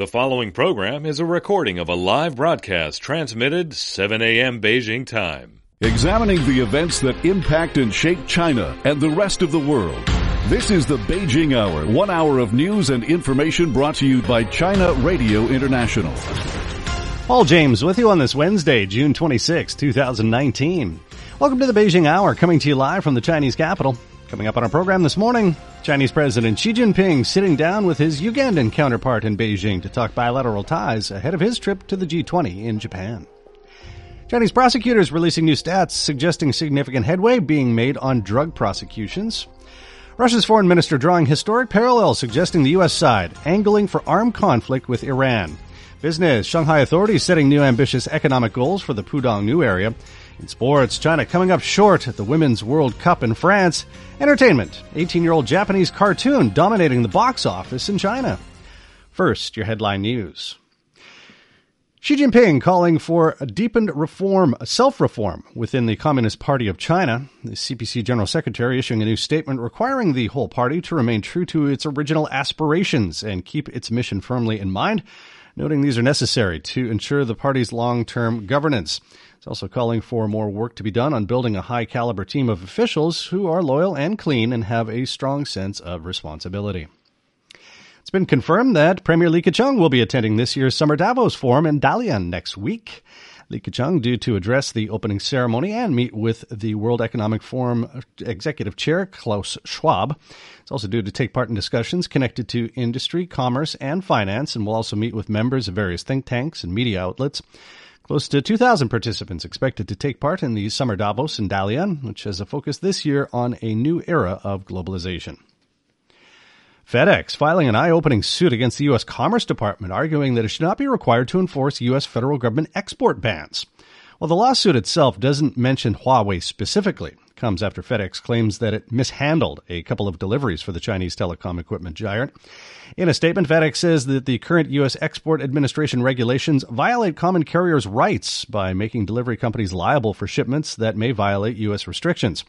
The following program is a recording of a live broadcast transmitted 7 a.m. Beijing time. Examining the events that impact and shape China and the rest of the world. This is the Beijing Hour, one hour of news and information brought to you by China Radio International. Paul James with you on this Wednesday, June 26, 2019. Welcome to the Beijing Hour, coming to you live from the Chinese capital. Coming up on our program this morning, Chinese President Xi Jinping sitting down with his Ugandan counterpart in Beijing to talk bilateral ties ahead of his trip to the G20 in Japan. Chinese prosecutors releasing new stats suggesting significant headway being made on drug prosecutions. Russia's foreign minister drawing historic parallels suggesting the U.S. side angling for armed conflict with Iran. Business, Shanghai authorities setting new ambitious economic goals for the Pudong New area. In sports, China coming up short at the Women's World Cup in France. Entertainment, 18 year old Japanese cartoon dominating the box office in China. First, your headline news. Xi Jinping calling for a deepened reform, self-reform within the Communist Party of China. The CPC General Secretary issuing a new statement requiring the whole party to remain true to its original aspirations and keep its mission firmly in mind, noting these are necessary to ensure the party's long-term governance. It's also calling for more work to be done on building a high caliber team of officials who are loyal and clean and have a strong sense of responsibility. It's been confirmed that Premier Li Keqiang will be attending this year's Summer Davos Forum in Dalian next week. Li Keqiang due to address the opening ceremony and meet with the World Economic Forum Executive Chair Klaus Schwab. It's also due to take part in discussions connected to industry, commerce, and finance, and will also meet with members of various think tanks and media outlets. Close to 2,000 participants expected to take part in the Summer Davos in Dalian, which has a focus this year on a new era of globalization. FedEx filing an eye opening suit against the U.S. Commerce Department, arguing that it should not be required to enforce U.S. federal government export bans. While the lawsuit itself doesn't mention Huawei specifically, comes after FedEx claims that it mishandled a couple of deliveries for the Chinese telecom equipment giant. In a statement, FedEx says that the current U.S. Export Administration regulations violate common carriers' rights by making delivery companies liable for shipments that may violate U.S. restrictions.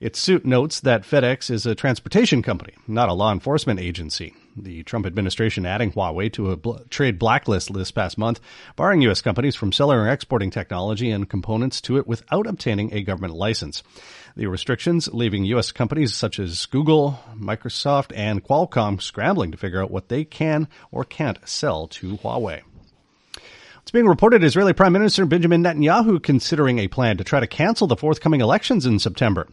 Its suit notes that FedEx is a transportation company, not a law enforcement agency. The Trump administration adding Huawei to a bl- trade blacklist this past month, barring U.S. companies from selling or exporting technology and components to it without obtaining a government license. The restrictions leaving U.S. companies such as Google, Microsoft, and Qualcomm scrambling to figure out what they can or can't sell to Huawei. It's being reported Israeli Prime Minister Benjamin Netanyahu considering a plan to try to cancel the forthcoming elections in September.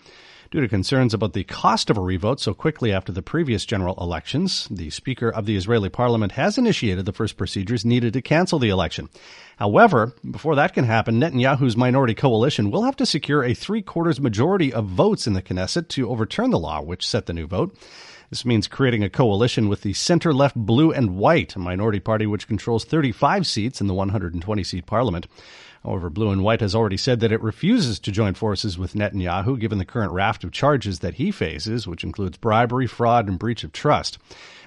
Due to concerns about the cost of a revote so quickly after the previous general elections, the Speaker of the Israeli Parliament has initiated the first procedures needed to cancel the election. However, before that can happen, Netanyahu's minority coalition will have to secure a three quarters majority of votes in the Knesset to overturn the law which set the new vote. This means creating a coalition with the center left blue and white, a minority party which controls 35 seats in the 120 seat parliament. However, Blue and White has already said that it refuses to join forces with Netanyahu given the current raft of charges that he faces, which includes bribery, fraud, and breach of trust.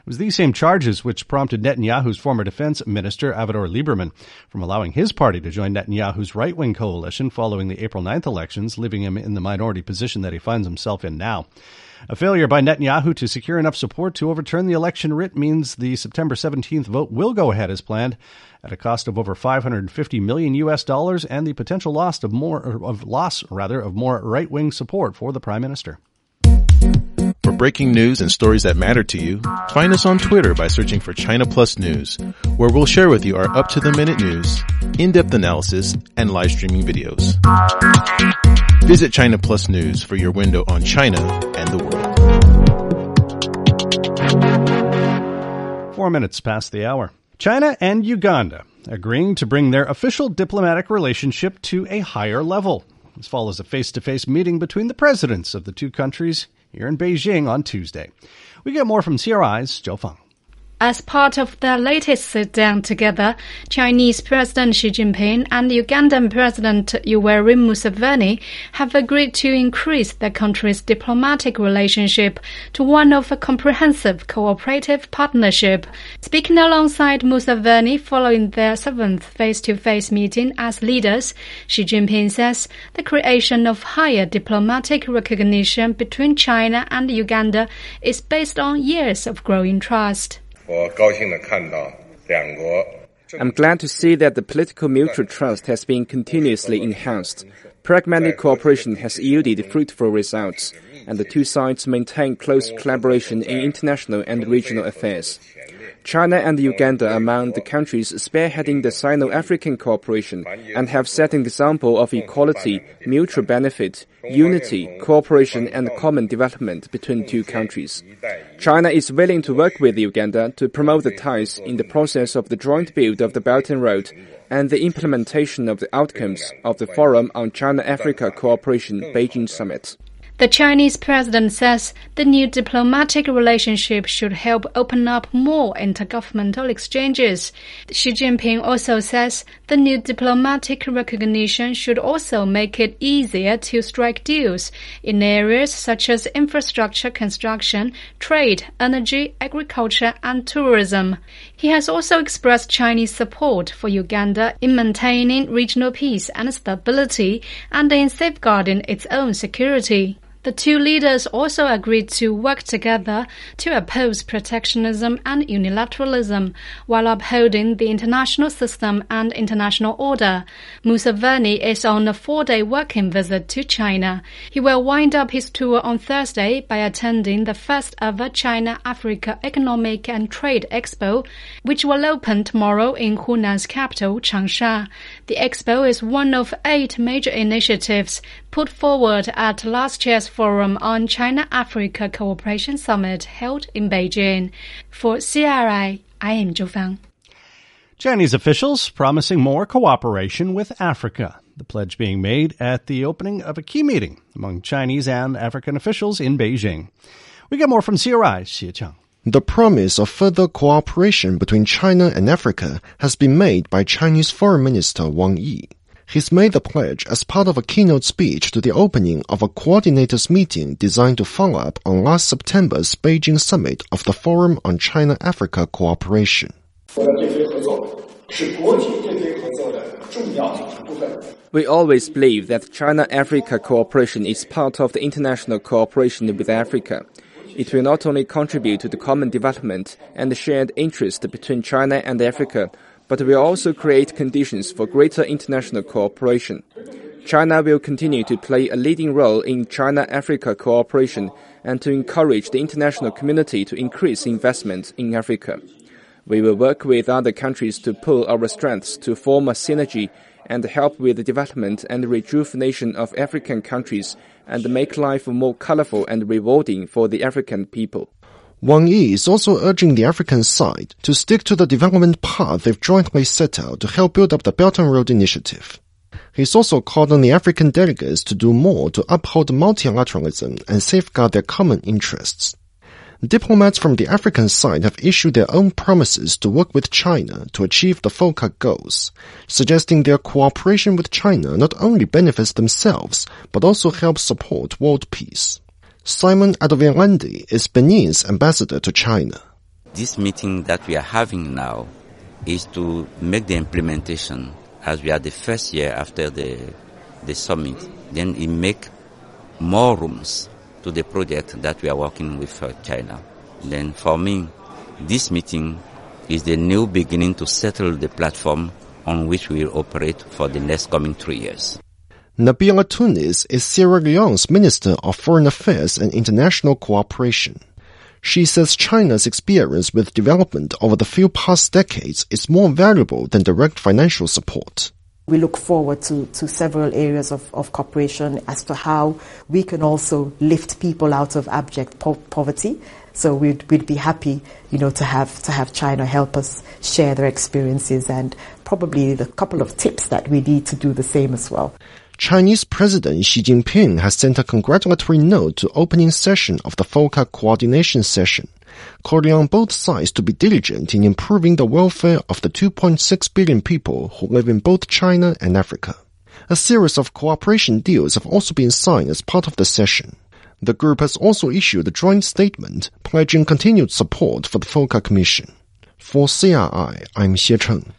It was these same charges which prompted Netanyahu's former defense minister, Avigdor Lieberman, from allowing his party to join Netanyahu's right wing coalition following the April 9th elections, leaving him in the minority position that he finds himself in now. A failure by Netanyahu to secure enough support to overturn the election writ means the September 17th vote will go ahead as planned at a cost of over 550 million US dollars and the potential loss of more of loss rather of more right-wing support for the prime minister. For breaking news and stories that matter to you, find us on Twitter by searching for China Plus News, where we'll share with you our up-to-the-minute news, in-depth analysis, and live streaming videos. Visit China Plus News for your window on China and the world. Four minutes past the hour. China and Uganda agreeing to bring their official diplomatic relationship to a higher level. This follows a face to face meeting between the presidents of the two countries here in Beijing on Tuesday. We get more from CRI's Zhou Fang. As part of their latest sit down together, Chinese President Xi Jinping and Ugandan President Yoweri Museveni have agreed to increase their countries' diplomatic relationship to one of a comprehensive cooperative partnership. Speaking alongside Museveni following their seventh face to face meeting as leaders, Xi Jinping says the creation of higher diplomatic recognition between China and Uganda is based on years of growing trust. I'm glad to see that the political mutual trust has been continuously enhanced. Pragmatic cooperation has yielded fruitful results, and the two sides maintain close collaboration in international and regional affairs. China and Uganda among the countries spearheading the Sino-African cooperation and have set an example of equality, mutual benefit, unity, cooperation and common development between two countries. China is willing to work with Uganda to promote the ties in the process of the joint build of the Belt and Road and the implementation of the outcomes of the Forum on China-Africa Cooperation Beijing Summit. The Chinese president says the new diplomatic relationship should help open up more intergovernmental exchanges. Xi Jinping also says the new diplomatic recognition should also make it easier to strike deals in areas such as infrastructure construction, trade, energy, agriculture, and tourism. He has also expressed Chinese support for Uganda in maintaining regional peace and stability and in safeguarding its own security. The two leaders also agreed to work together to oppose protectionism and unilateralism while upholding the international system and international order. Museveni is on a four-day working visit to China. He will wind up his tour on Thursday by attending the first ever China-Africa Economic and Trade Expo, which will open tomorrow in Hunan's capital, Changsha. The expo is one of eight major initiatives put forward at last year's Forum on China-Africa Cooperation Summit held in Beijing. For CRI, I am Zhou Fang. Chinese officials promising more cooperation with Africa. The pledge being made at the opening of a key meeting among Chinese and African officials in Beijing. We get more from CRI, Xie Cheng. The promise of further cooperation between China and Africa has been made by Chinese Foreign Minister Wang Yi. He's made the pledge as part of a keynote speech to the opening of a coordinators meeting designed to follow up on last September's Beijing summit of the Forum on China-Africa Cooperation. We always believe that China-Africa cooperation is part of the international cooperation with Africa. It will not only contribute to the common development and shared interest between China and Africa, but will also create conditions for greater international cooperation. China will continue to play a leading role in China-Africa cooperation and to encourage the international community to increase investment in Africa. We will work with other countries to pool our strengths to form a synergy and help with the development and rejuvenation of African countries and make life more colorful and rewarding for the African people. Wang Yi is also urging the African side to stick to the development path they've jointly set out to help build up the Belt and Road Initiative. He's also called on the African delegates to do more to uphold multilateralism and safeguard their common interests. Diplomats from the African side have issued their own promises to work with China to achieve the FOCAC goals, suggesting their cooperation with China not only benefits themselves, but also helps support world peace. Simon Adovelande is Benin's ambassador to China. This meeting that we are having now is to make the implementation as we are the first year after the, the summit. Then it make more rooms to the project that we are working with uh, China. Then for me, this meeting is the new beginning to settle the platform on which we will operate for the next coming three years. Nabeela Tunis is Sierra Leone's Minister of Foreign Affairs and International Cooperation. She says China's experience with development over the few past decades is more valuable than direct financial support. We look forward to, to several areas of, of cooperation as to how we can also lift people out of abject po- poverty. So we'd, we'd be happy, you know, to have, to have China help us share their experiences and probably the couple of tips that we need to do the same as well. Chinese President Xi Jinping has sent a congratulatory note to opening session of the FOCAC coordination session, calling on both sides to be diligent in improving the welfare of the 2.6 billion people who live in both China and Africa. A series of cooperation deals have also been signed as part of the session. The group has also issued a joint statement pledging continued support for the FOCAC Commission. For CRI, I'm Xie Cheng.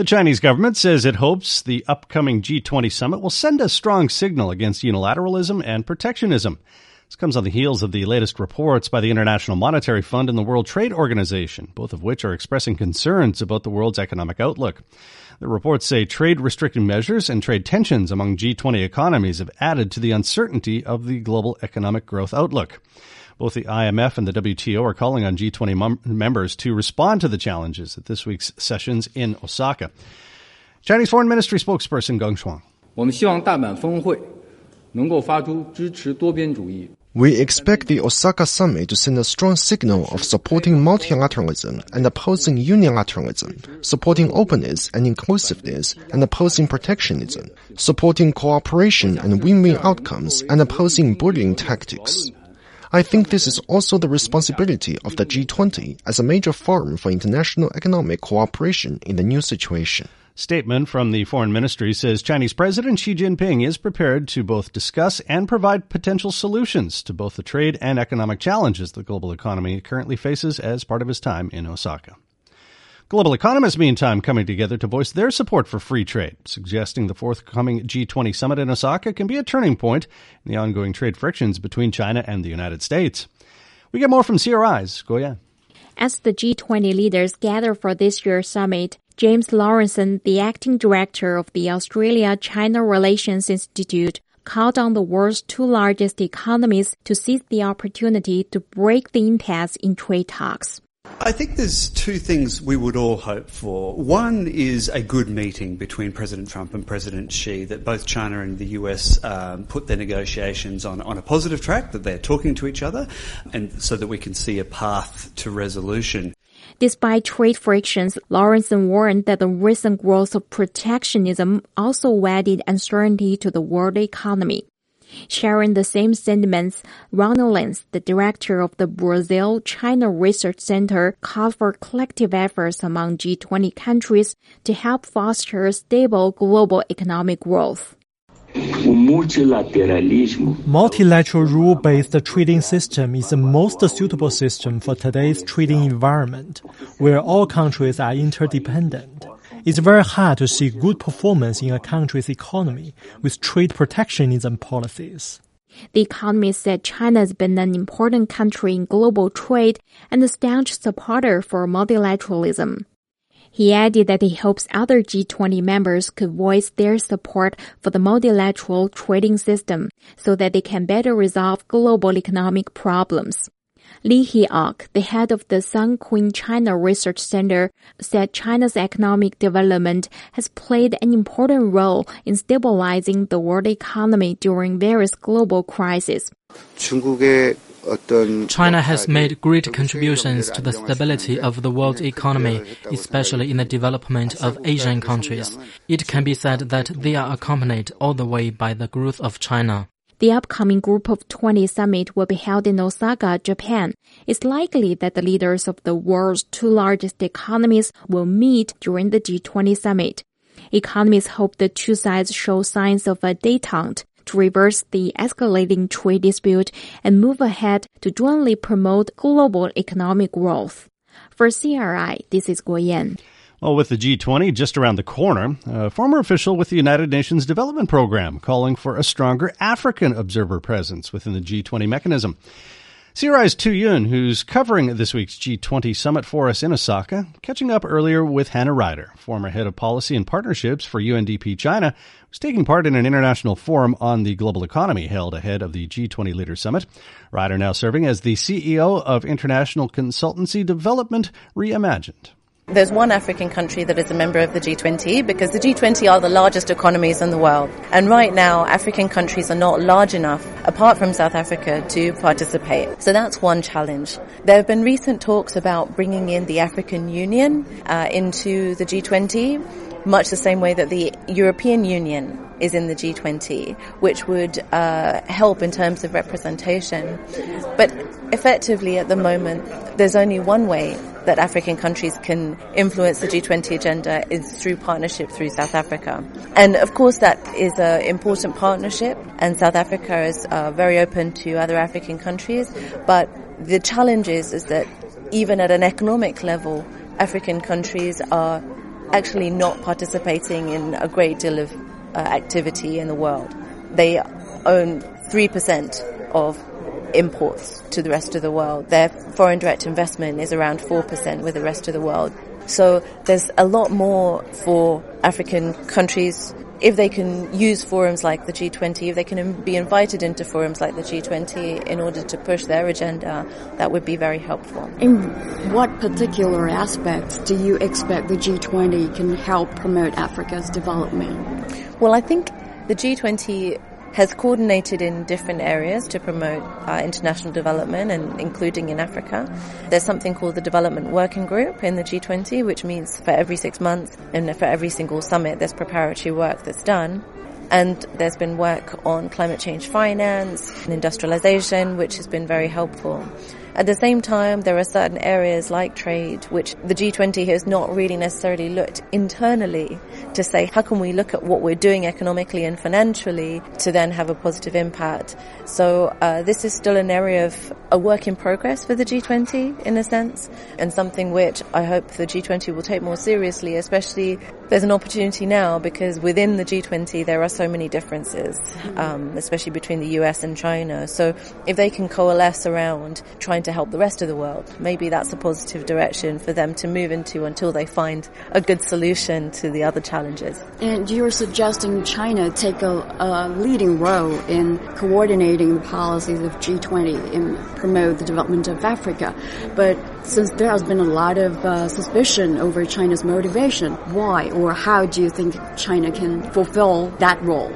The Chinese government says it hopes the upcoming G20 summit will send a strong signal against unilateralism and protectionism. This comes on the heels of the latest reports by the International Monetary Fund and the World Trade Organization, both of which are expressing concerns about the world's economic outlook. The reports say trade restricting measures and trade tensions among G20 economies have added to the uncertainty of the global economic growth outlook. Both the IMF and the WTO are calling on G20 mem- members to respond to the challenges at this week's sessions in Osaka. Chinese Foreign Ministry spokesperson Geng Shuang. 我们希望大阪峰会能够发出支持多边主义。We expect the Osaka summit to send a strong signal of supporting multilateralism and opposing unilateralism, supporting openness and inclusiveness and opposing protectionism, supporting cooperation and win-win outcomes and opposing bullying tactics. I think this is also the responsibility of the G20 as a major forum for international economic cooperation in the new situation. Statement from the Foreign Ministry says Chinese President Xi Jinping is prepared to both discuss and provide potential solutions to both the trade and economic challenges the global economy currently faces as part of his time in Osaka. Global economists, meantime, coming together to voice their support for free trade, suggesting the forthcoming G20 summit in Osaka can be a turning point in the ongoing trade frictions between China and the United States. We get more from CRI's Guo Yan. As the G20 leaders gather for this year's summit, James Laurenceson, the acting director of the Australia China Relations Institute, called on the world's two largest economies to seize the opportunity to break the impasse in trade talks. I think there's two things we would all hope for. One is a good meeting between President Trump and President Xi, that both China and the US um, put their negotiations on, on a positive track, that they're talking to each other, and so that we can see a path to resolution. Despite trade frictions, Laurenceson warned that the recent growth of protectionism also added uncertainty to the world economy. Sharing the same sentiments, Ronald Lenz, the director of the Brazil China Research Center, called for collective efforts among G20 countries to help foster stable global economic growth. Multilateral rule-based trading system is the most suitable system for today's trading environment, where all countries are interdependent. It's very hard to see good performance in a country's economy with trade protectionism policies. The economist said China has been an important country in global trade and a staunch supporter for multilateralism. He added that he hopes other G20 members could voice their support for the multilateral trading system so that they can better resolve global economic problems. Li Hiok, the head of the Sun Queen China Research Center, said China's economic development has played an important role in stabilizing the world economy during various global crises. China has made great contributions to the stability of the world economy, especially in the development of Asian countries. It can be said that they are accompanied all the way by the growth of China. The upcoming Group of 20 summit will be held in Osaka, Japan. It's likely that the leaders of the world's two largest economies will meet during the G20 summit. Economists hope the two sides show signs of a détente to reverse the escalating trade dispute and move ahead to jointly promote global economic growth. For CRI, this is Guo Yan. Well, with the G20 just around the corner, a former official with the United Nations Development Program calling for a stronger African observer presence within the G20 mechanism. CRI's Tu Yun, who's covering this week's G20 summit for us in Osaka, catching up earlier with Hannah Ryder, former head of policy and partnerships for UNDP China, who's taking part in an international forum on the global economy held ahead of the G20 Leaders Summit. Ryder now serving as the CEO of International Consultancy Development Reimagined. There's one African country that is a member of the G20 because the G20 are the largest economies in the world. And right now, African countries are not large enough, apart from South Africa, to participate. So that's one challenge. There have been recent talks about bringing in the African Union uh, into the G20, much the same way that the European Union is in the G20, which would uh, help in terms of representation. But effectively, at the moment, there's only one way that African countries can influence the G20 agenda is through partnership through South Africa. And of course that is an important partnership and South Africa is uh, very open to other African countries. But the challenge is, is that even at an economic level, African countries are actually not participating in a great deal of uh, activity in the world. They own 3% of imports to the rest of the world. Their foreign direct investment is around 4% with the rest of the world. So there's a lot more for African countries if they can use forums like the G20, if they can be invited into forums like the G20 in order to push their agenda, that would be very helpful. In what particular aspects do you expect the G20 can help promote Africa's development? Well, I think the G20 has coordinated in different areas to promote uh, international development and including in Africa. There's something called the Development Working Group in the G20, which means for every six months and for every single summit, there's preparatory work that's done. And there's been work on climate change finance and industrialization, which has been very helpful. At the same time, there are certain areas like trade, which the G20 has not really necessarily looked internally to say, how can we look at what we're doing economically and financially to then have a positive impact? So uh, this is still an area of a work in progress for the G20 in a sense, and something which I hope the G20 will take more seriously, especially there's an opportunity now because within the G20 there are so many differences, um, especially between the US and China. So if they can coalesce around trying to help the rest of the world, maybe that's a positive direction for them to move into until they find a good solution to the other challenges. And you're suggesting China take a, a leading role in coordinating the policies of G20 and promote the development of Africa. But since there has been a lot of uh, suspicion over China's motivation, why or how do you think China can fulfill that role?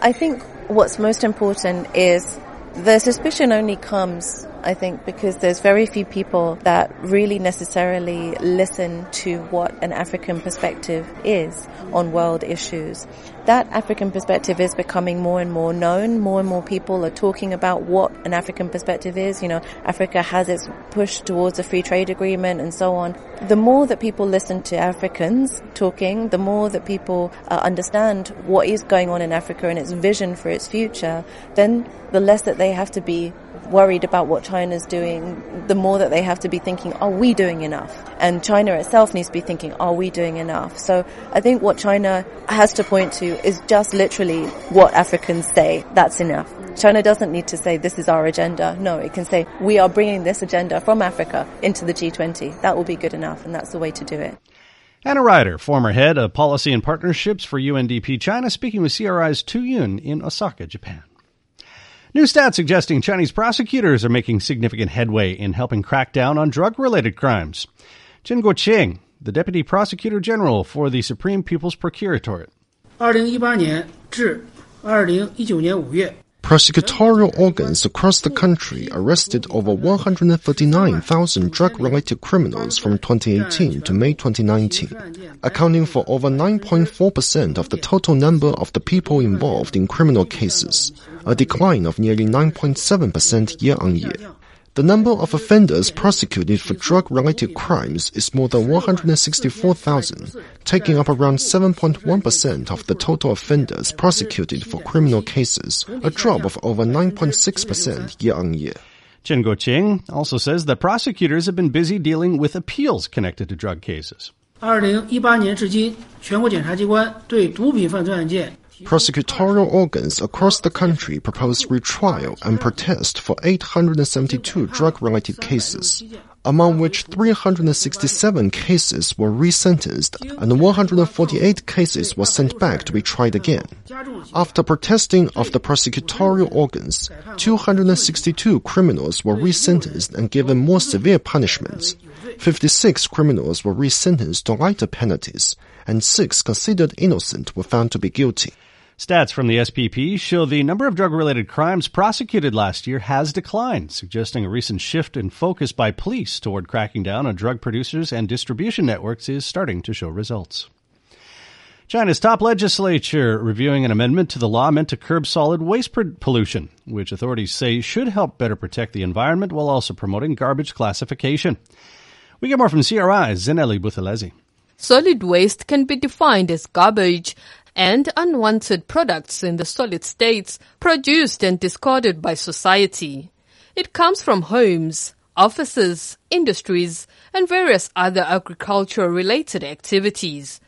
I think what's most important is the suspicion only comes I think because there's very few people that really necessarily listen to what an African perspective is on world issues. That African perspective is becoming more and more known. More and more people are talking about what an African perspective is. You know, Africa has its push towards a free trade agreement and so on. The more that people listen to Africans talking, the more that people uh, understand what is going on in Africa and its vision for its future, then the less that they have to be worried about what China's doing, the more that they have to be thinking, are we doing enough? And China itself needs to be thinking, are we doing enough? So I think what China has to point to is just literally what Africans say, that's enough. China doesn't need to say this is our agenda. No, it can say we are bringing this agenda from Africa into the G20. That will be good enough and that's the way to do it. Anna Ryder, former head of policy and partnerships for UNDP China, speaking with CRI's Tu Yun in Osaka, Japan. New stats suggesting Chinese prosecutors are making significant headway in helping crack down on drug related crimes. Chen Guoqing, the Deputy Prosecutor General for the Supreme People's Procuratorate. 二零一八年至二零一九年五月。 Prosecutorial organs across the country arrested over 139,000 drug-related criminals from 2018 to May 2019, accounting for over 9.4% of the total number of the people involved in criminal cases, a decline of nearly 9.7% year-on-year. The number of offenders prosecuted for drug-related crimes is more than 164,000, taking up around 7.1% of the total offenders prosecuted for criminal cases, a drop of over 9.6% year-on-year. Chen Guoqing also says that prosecutors have been busy dealing with appeals connected to drug cases. 二零一八年至今，全国检察机关对毒品犯罪案件 Prosecutorial organs across the country proposed retrial and protest for 872 drug-related cases, among which 367 cases were resentenced and 148 cases were sent back to be tried again. After protesting of the prosecutorial organs, 262 criminals were resentenced and given more severe punishments. 56 criminals were resentenced to lighter penalties, and 6 considered innocent were found to be guilty. Stats from the SPP show the number of drug related crimes prosecuted last year has declined, suggesting a recent shift in focus by police toward cracking down on drug producers and distribution networks is starting to show results. China's top legislature reviewing an amendment to the law meant to curb solid waste pollution, which authorities say should help better protect the environment while also promoting garbage classification. We get more from CRI's Zanele Buthelezi. Solid waste can be defined as garbage and unwanted products in the solid states produced and discarded by society. It comes from homes, offices, industries, and various other agricultural related activities.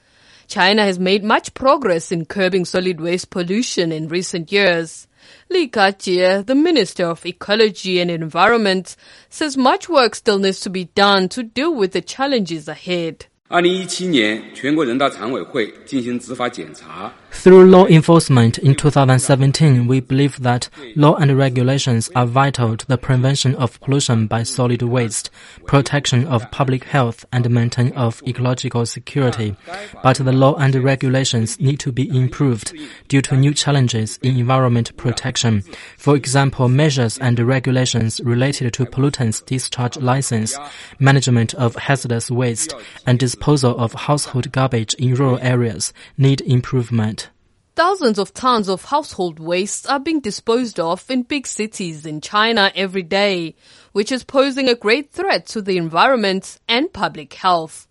China has made much progress in curbing solid waste pollution in recent years. Li Ganjie, the Minister of Ecology and Environment, says much work still needs to be done to deal with the challenges ahead. 二零一七年，全国人大常委会进行执法检查。Through law enforcement in 2017, we believe that law and regulations are vital to the prevention of pollution by solid waste, protection of public health, and maintenance of ecological security. But the law and regulations need to be improved due to new challenges in environment protection. For example, measures and regulations related to pollutants discharge license, management of hazardous waste, and disposal of household garbage in rural areas need improvement. Thousands of tons of household waste are being disposed of in big cities in China every day, which is posing a great threat to the environment and public health.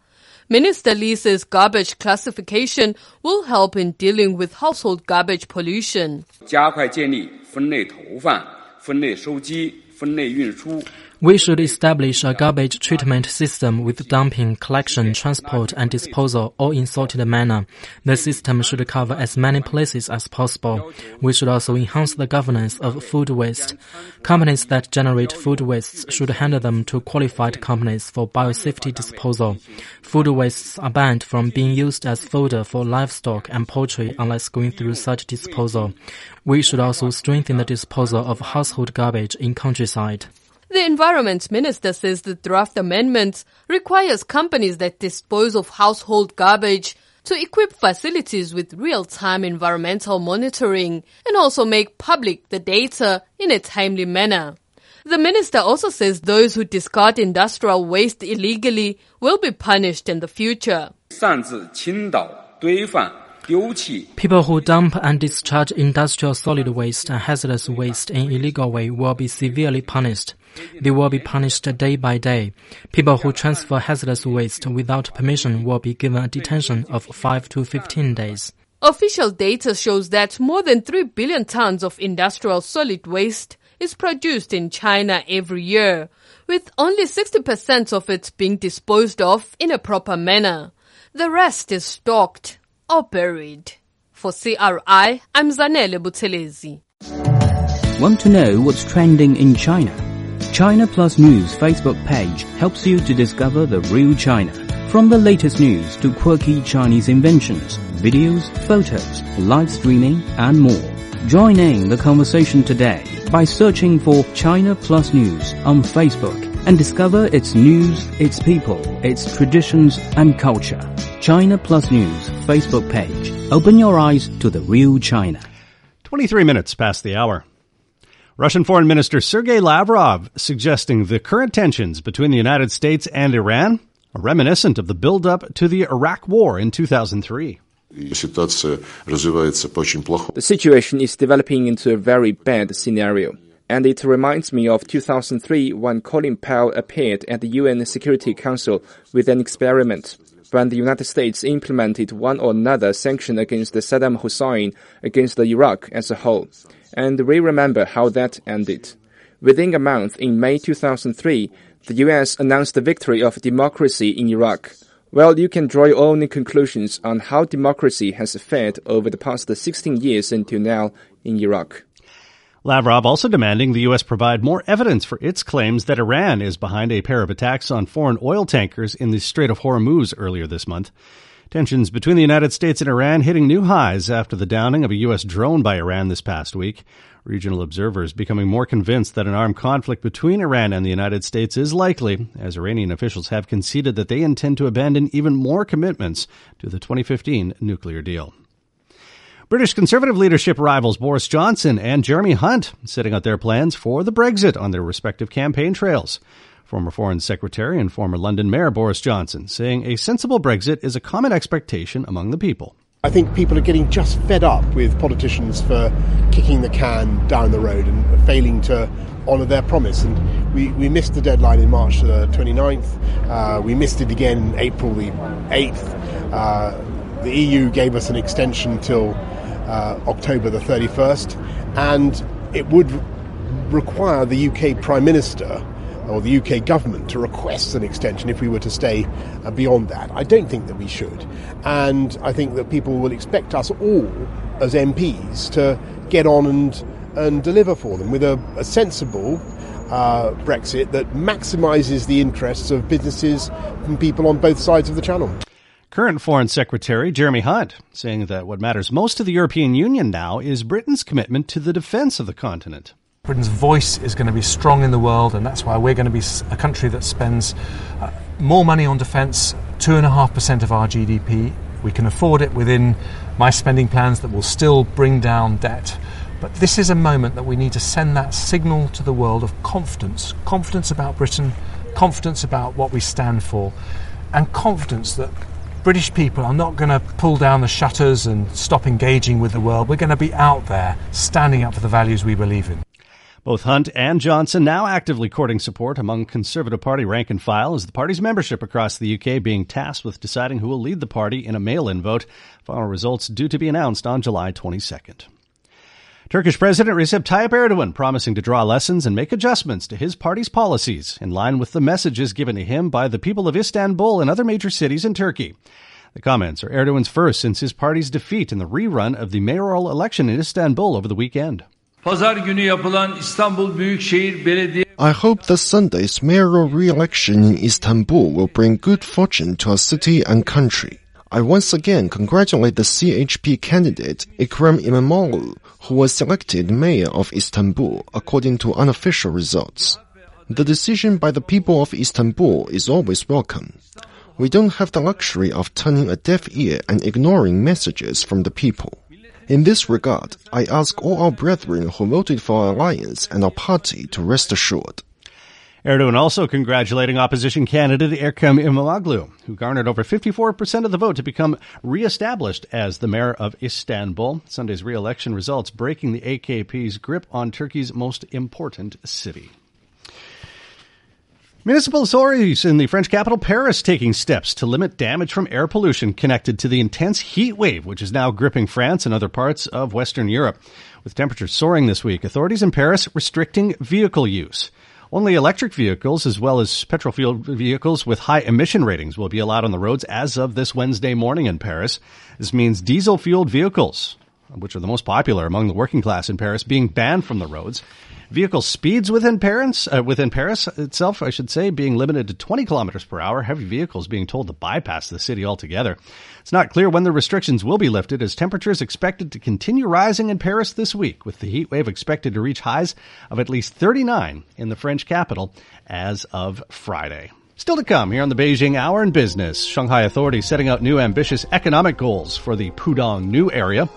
Minister Li says garbage classification will help in dealing with household garbage pollution. 加快建立分类投放、分类收集、分类运输。 We should establish a garbage treatment system with dumping, collection, transport, and disposal all in sorted manner. The system should cover as many places as possible. We should also enhance the governance of food waste. Companies that generate food wastes should hand them to qualified companies for biosafety disposal. Food wastes are banned from being used as fodder for livestock and poultry unless going through such disposal. We should also strengthen the disposal of household garbage in countryside. The Environment Minister says the draft amendment requires companies that dispose of household garbage to equip facilities with real-time environmental monitoring and also make public the data in a timely manner. The minister also says those who discard industrial waste illegally will be punished in the future. People who dump and discharge industrial solid waste and hazardous waste in illegal way will be severely punished. They will be punished day by day. People who transfer hazardous waste without permission will be given a detention of 5 to 15 days. Official data shows that more than 3 billion tons of industrial solid waste is produced in China every year, with only 60% of it being disposed of in a proper manner. The rest is stocked or buried. For CRI, I'm Zanele Buthelezi. Want to know what's trending in China? China Plus News Facebook page helps you to discover the real China. From the latest news to quirky Chinese inventions, videos, photos, live streaming, and more. Join in the conversation today by searching for China Plus News on Facebook and discover its news, its people, its traditions and culture. China Plus News Facebook page. Open your eyes to the real China. 23 minutes past the hour. Russian Foreign Minister Sergei Lavrov suggesting the current tensions between the United States and Iran are reminiscent of the build-up to the Iraq War in 2003. The situation is developing into a very bad scenario, and it reminds me of 2003 when Colin Powell appeared at the UN Security Council with an experiment when the United States implemented one or another sanction against Saddam Hussein against Iraq as a whole. And we remember how that ended. Within a month, in May 2003, the US announced the victory of democracy in Iraq. Well, you can draw your own conclusions on how democracy has fared over the past 16 years until now in Iraq. Lavrov also demanding the U.S. provide more evidence for its claims that Iran is behind a pair of attacks on foreign oil tankers in the Strait of Hormuz earlier this month. Tensions between the United States and Iran hitting new highs after the downing of a U.S. drone by Iran this past week. Regional observers becoming more convinced that an armed conflict between Iran and the United States is likely, as Iranian officials have conceded that they intend to abandon even more commitments to the 2015 nuclear deal. British Conservative leadership rivals Boris Johnson and Jeremy Hunt setting out their plans for the Brexit on their respective campaign trails. Former Foreign Secretary and former London Mayor Boris Johnson saying a sensible Brexit is a common expectation among the people. I think people are getting just fed up with politicians for kicking the can down the road and failing to honour their promise. And we, we missed the deadline in March the 29th. Uh, we missed it again April the 8th. Uh, the EU gave us an extension till uh, October the 31st, and it would require the UK Prime Minister or the UK government to request an extension if we were to stay uh, beyond that. I don't think that we should. And I think that people will expect us all as MPs to get on and and deliver for them with a, a sensible uh, Brexit that maximises the interests of businesses and people on both sides of the channel. Current Foreign Secretary Jeremy Hunt saying that what matters most to the European Union now is Britain's commitment to the defence of the continent. Britain's voice is going to be strong in the world, and that's why we're going to be a country that spends uh, more money on defence, 2.5% of our GDP. We can afford it within my spending plans that will still bring down debt. But this is a moment that we need to send that signal to the world of confidence confidence about Britain, confidence about what we stand for, and confidence that British people are not going to pull down the shutters and stop engaging with the world. We're going to be out there standing up for the values we believe in. Both Hunt and Johnson now actively courting support among Conservative Party rank and file as the party's membership across the UK being tasked with deciding who will lead the party in a mail-in vote. Final results due to be announced on July 22nd. Turkish President Recep Tayyip Erdogan promising to draw lessons and make adjustments to his party's policies in line with the messages given to him by the people of Istanbul and other major cities in Turkey. The comments are Erdogan's first since his party's defeat in the rerun of the mayoral election in Istanbul over the weekend. I hope that Sunday's mayoral re-election in Istanbul will bring good fortune to our city and country. I once again congratulate the CHP candidate Ekrem İmamoğlu, who was selected mayor of Istanbul according to unofficial results. The decision by the people of Istanbul is always welcome. We don't have the luxury of turning a deaf ear and ignoring messages from the people. In this regard, I ask all our brethren who voted for our alliance and our party to rest assured. Erdogan also congratulating opposition candidate Ekrem İmamoğlu, who garnered over 54% of the vote to become re-established as the mayor of Istanbul. Sunday's re-election results breaking the AKP's grip on Turkey's most important city. Municipal authorities in the French capital Paris taking steps to limit damage from air pollution connected to the intense heat wave which is now gripping France and other parts of Western Europe. With temperatures soaring this week, authorities in Paris restricting vehicle use. Only electric vehicles, as well as petrol fueled vehicles with high emission ratings, will be allowed on the roads as of this Wednesday morning in Paris. This means diesel fueled vehicles, which are the most popular among the working class in Paris, being banned from the roads. Vehicle speeds within Paris, uh, within Paris itself, I should say, being limited to 20 kilometers per hour. Heavy vehicles being told to bypass the city altogether. It's not clear when the restrictions will be lifted, as temperatures expected to continue rising in Paris this week, with the heat wave expected to reach highs of at least 39 in the French capital as of Friday. Still to come here on the Beijing Hour in Business, Shanghai authorities setting out new ambitious economic goals for the Pudong New area.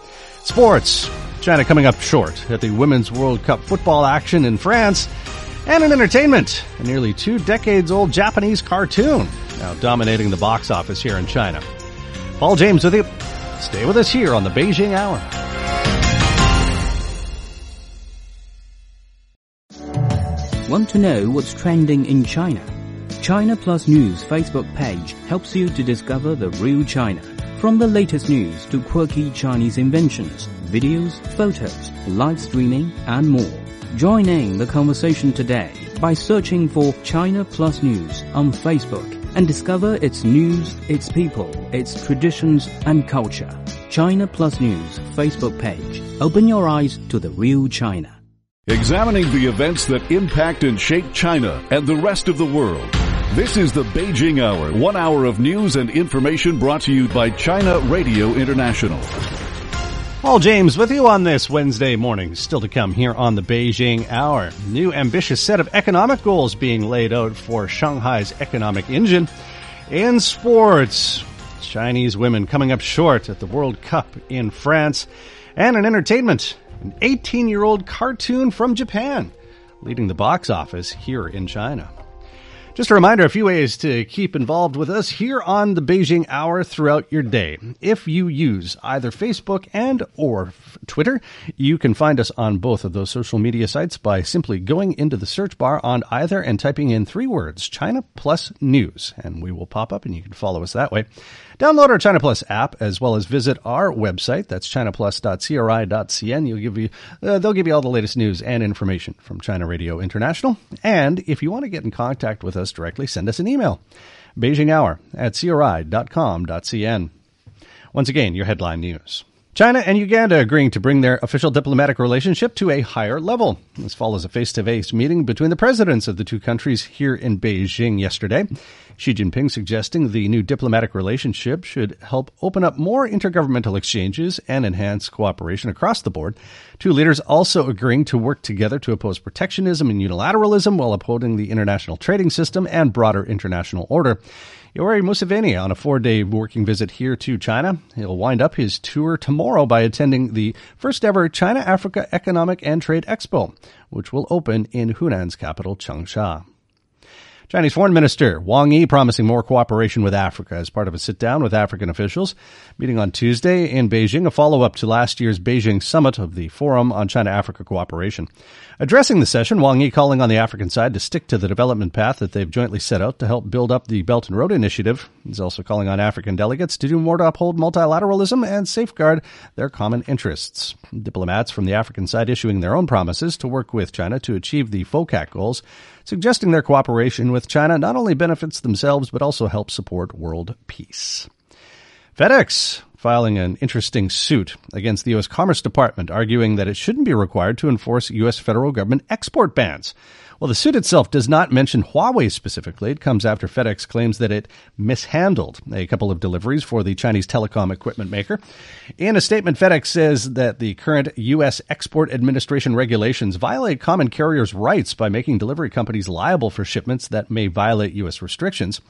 Sports, China coming up short at the Women's World Cup football action in France. And in entertainment, a nearly two decades old Japanese cartoon now dominating the box office here in China. Paul James with you. Stay with us here on the Beijing Hour. Want to know what's trending in China? China Plus News Facebook page helps you to discover the real China from the latest news to quirky Chinese inventions, videos, photos, live streaming, and more. Join in the conversation today by searching for China Plus News on Facebook and discover its news, its people, its traditions and culture. China Plus News Facebook page. Open your eyes to the real China. Examining the events that impact and shape China and the rest of the world. This is the Beijing Hour, one hour of news and information brought to you by China Radio International. Paul James with you on this Wednesday morning. Still to come here on the Beijing Hour. New ambitious set of economic goals being laid out for Shanghai's economic engine. In sports, Chinese women coming up short at the World Cup in France. And in entertainment, an 18 year old cartoon from Japan leading the box office here in China. Just a reminder, a few ways to keep involved with us here on the Beijing Hour throughout your day. If you use either Facebook and or Twitter, you can find us on both of those social media sites by simply going into the search bar on either and typing in three words, China plus news, and we will pop up and you can follow us that way. Download our China Plus app as well as visit our website. That's chinaplus.cri.cn. You'll give you, uh, they'll give you all the latest news and information from China Radio International. And if you want to get in contact with us directly, send us an email. Beijing Hour at cri.com.cn. Once again, your headline news. China and Uganda agreeing to bring their official diplomatic relationship to a higher level. This follows a face-to-face meeting between the presidents of the two countries here in Beijing yesterday. Xi Jinping suggesting the new diplomatic relationship should help open up more intergovernmental exchanges and enhance cooperation across the board. Two leaders also agreeing to work together to oppose protectionism and unilateralism while upholding the international trading system and broader international order. Yoweri Museveni on a four day working visit here to China. He'll wind up his tour tomorrow by attending the first ever China Africa Economic and Trade Expo, which will open in Hunan's capital, Changsha. Chinese Foreign Minister Wang Yi promising more cooperation with Africa as part of a sit down with African officials. Meeting on Tuesday in Beijing, a follow up to last year's Beijing summit of the Forum on China Africa Cooperation. Addressing the session, Wang Yi calling on the African side to stick to the development path that they've jointly set out to help build up the Belt and Road Initiative. He's also calling on African delegates to do more to uphold multilateralism and safeguard their common interests. Diplomats from the African side issuing their own promises to work with China to achieve the FOCAC goals, suggesting their cooperation with China not only benefits themselves but also helps support world peace. FedEx filing an interesting suit against the U.S. Commerce Department, arguing that it shouldn't be required to enforce U.S. federal government export bans. Well, the suit itself does not mention Huawei specifically. It comes after FedEx claims that it mishandled a couple of deliveries for the Chinese telecom equipment maker. In a statement, FedEx says that the current U.S. Export Administration regulations violate common carriers' rights by making delivery companies liable for shipments that may violate U.S. restrictions.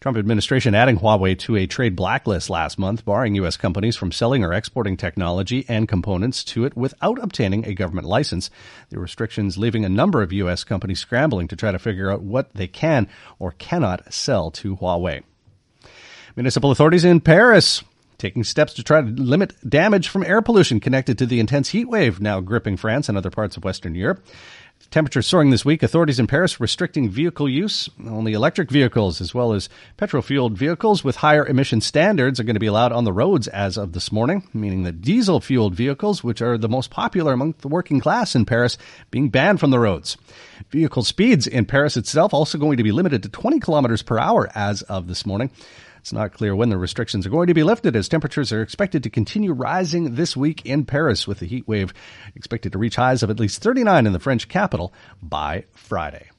Trump administration adding Huawei to a trade blacklist last month, barring U.S. companies from selling or exporting technology and components to it without obtaining a government license. The restrictions leaving a number of U.S. companies scrambling to try to figure out what they can or cannot sell to Huawei. Municipal authorities in Paris taking steps to try to limit damage from air pollution connected to the intense heat wave now gripping France and other parts of Western Europe. Temperatures soaring this week. Authorities in Paris restricting vehicle use. Only electric vehicles, as well as petrol fueled vehicles with higher emission standards, are going to be allowed on the roads as of this morning, meaning that diesel fueled vehicles, which are the most popular among the working class in Paris, being banned from the roads. Vehicle speeds in Paris itself also going to be limited to 20 kilometers per hour as of this morning. It's not clear when the restrictions are going to be lifted as temperatures are expected to continue rising this week in Paris with the heat wave expected to reach highs of at least 39 in the French capital by Friday.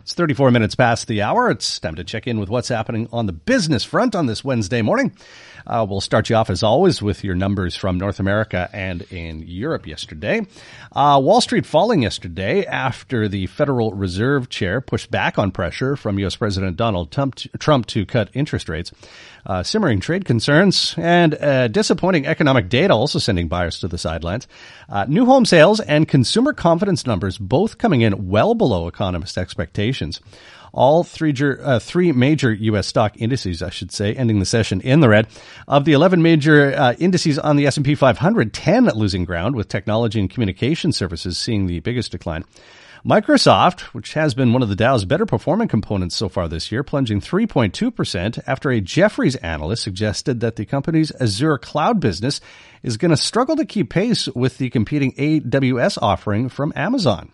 It's 34 minutes past the hour. It's time to check in with what's happening on the business front on this Wednesday morning. Uh, we'll start you off as always with your numbers from North America and in Europe yesterday. Uh, Wall Street falling yesterday after the Federal Reserve Chair pushed back on pressure from U.S. President Donald Trump to cut interest rates. Uh, simmering trade concerns and uh, disappointing economic data also sending buyers to the sidelines. Uh, new home sales and consumer confidence numbers both coming in well below economist expectations. All three, uh, three major U.S. stock indices, I should say, ending the session in the red. Of the 11 major uh, indices on the S&P 500, 10 losing ground, with technology and communication services seeing the biggest decline. Microsoft, which has been one of the Dow's better performing components so far this year, plunging 3.2% after a Jefferies analyst suggested that the company's Azure cloud business is going to struggle to keep pace with the competing AWS offering from Amazon.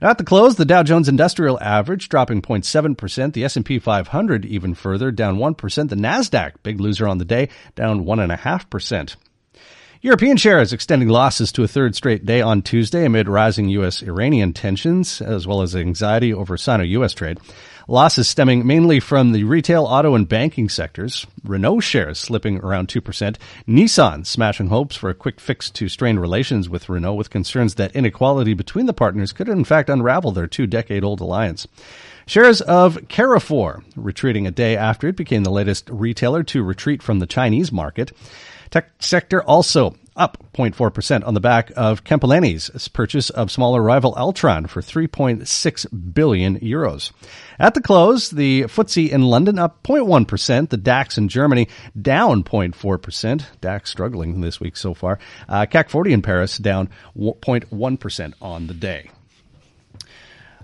Now at the close, the Dow Jones Industrial Average dropping 0.7%, the S&P 500 even further down 1%, the Nasdaq, big loser on the day, down 1.5%. European shares extending losses to a third straight day on Tuesday amid rising U.S. Iranian tensions, as well as anxiety over Sino-U.S. trade. Losses stemming mainly from the retail, auto, and banking sectors. Renault shares slipping around 2%. Nissan smashing hopes for a quick fix to strained relations with Renault with concerns that inequality between the partners could in fact unravel their two decade old alliance. Shares of Carrefour retreating a day after it became the latest retailer to retreat from the Chinese market. Tech sector also up 0.4% on the back of Capgemini's purchase of smaller rival Altran for 3.6 billion euros. At the close, the FTSE in London up 0.1%, the DAX in Germany down 0.4%, DAX struggling this week so far. Uh, CAC 40 in Paris down 0.1% on the day.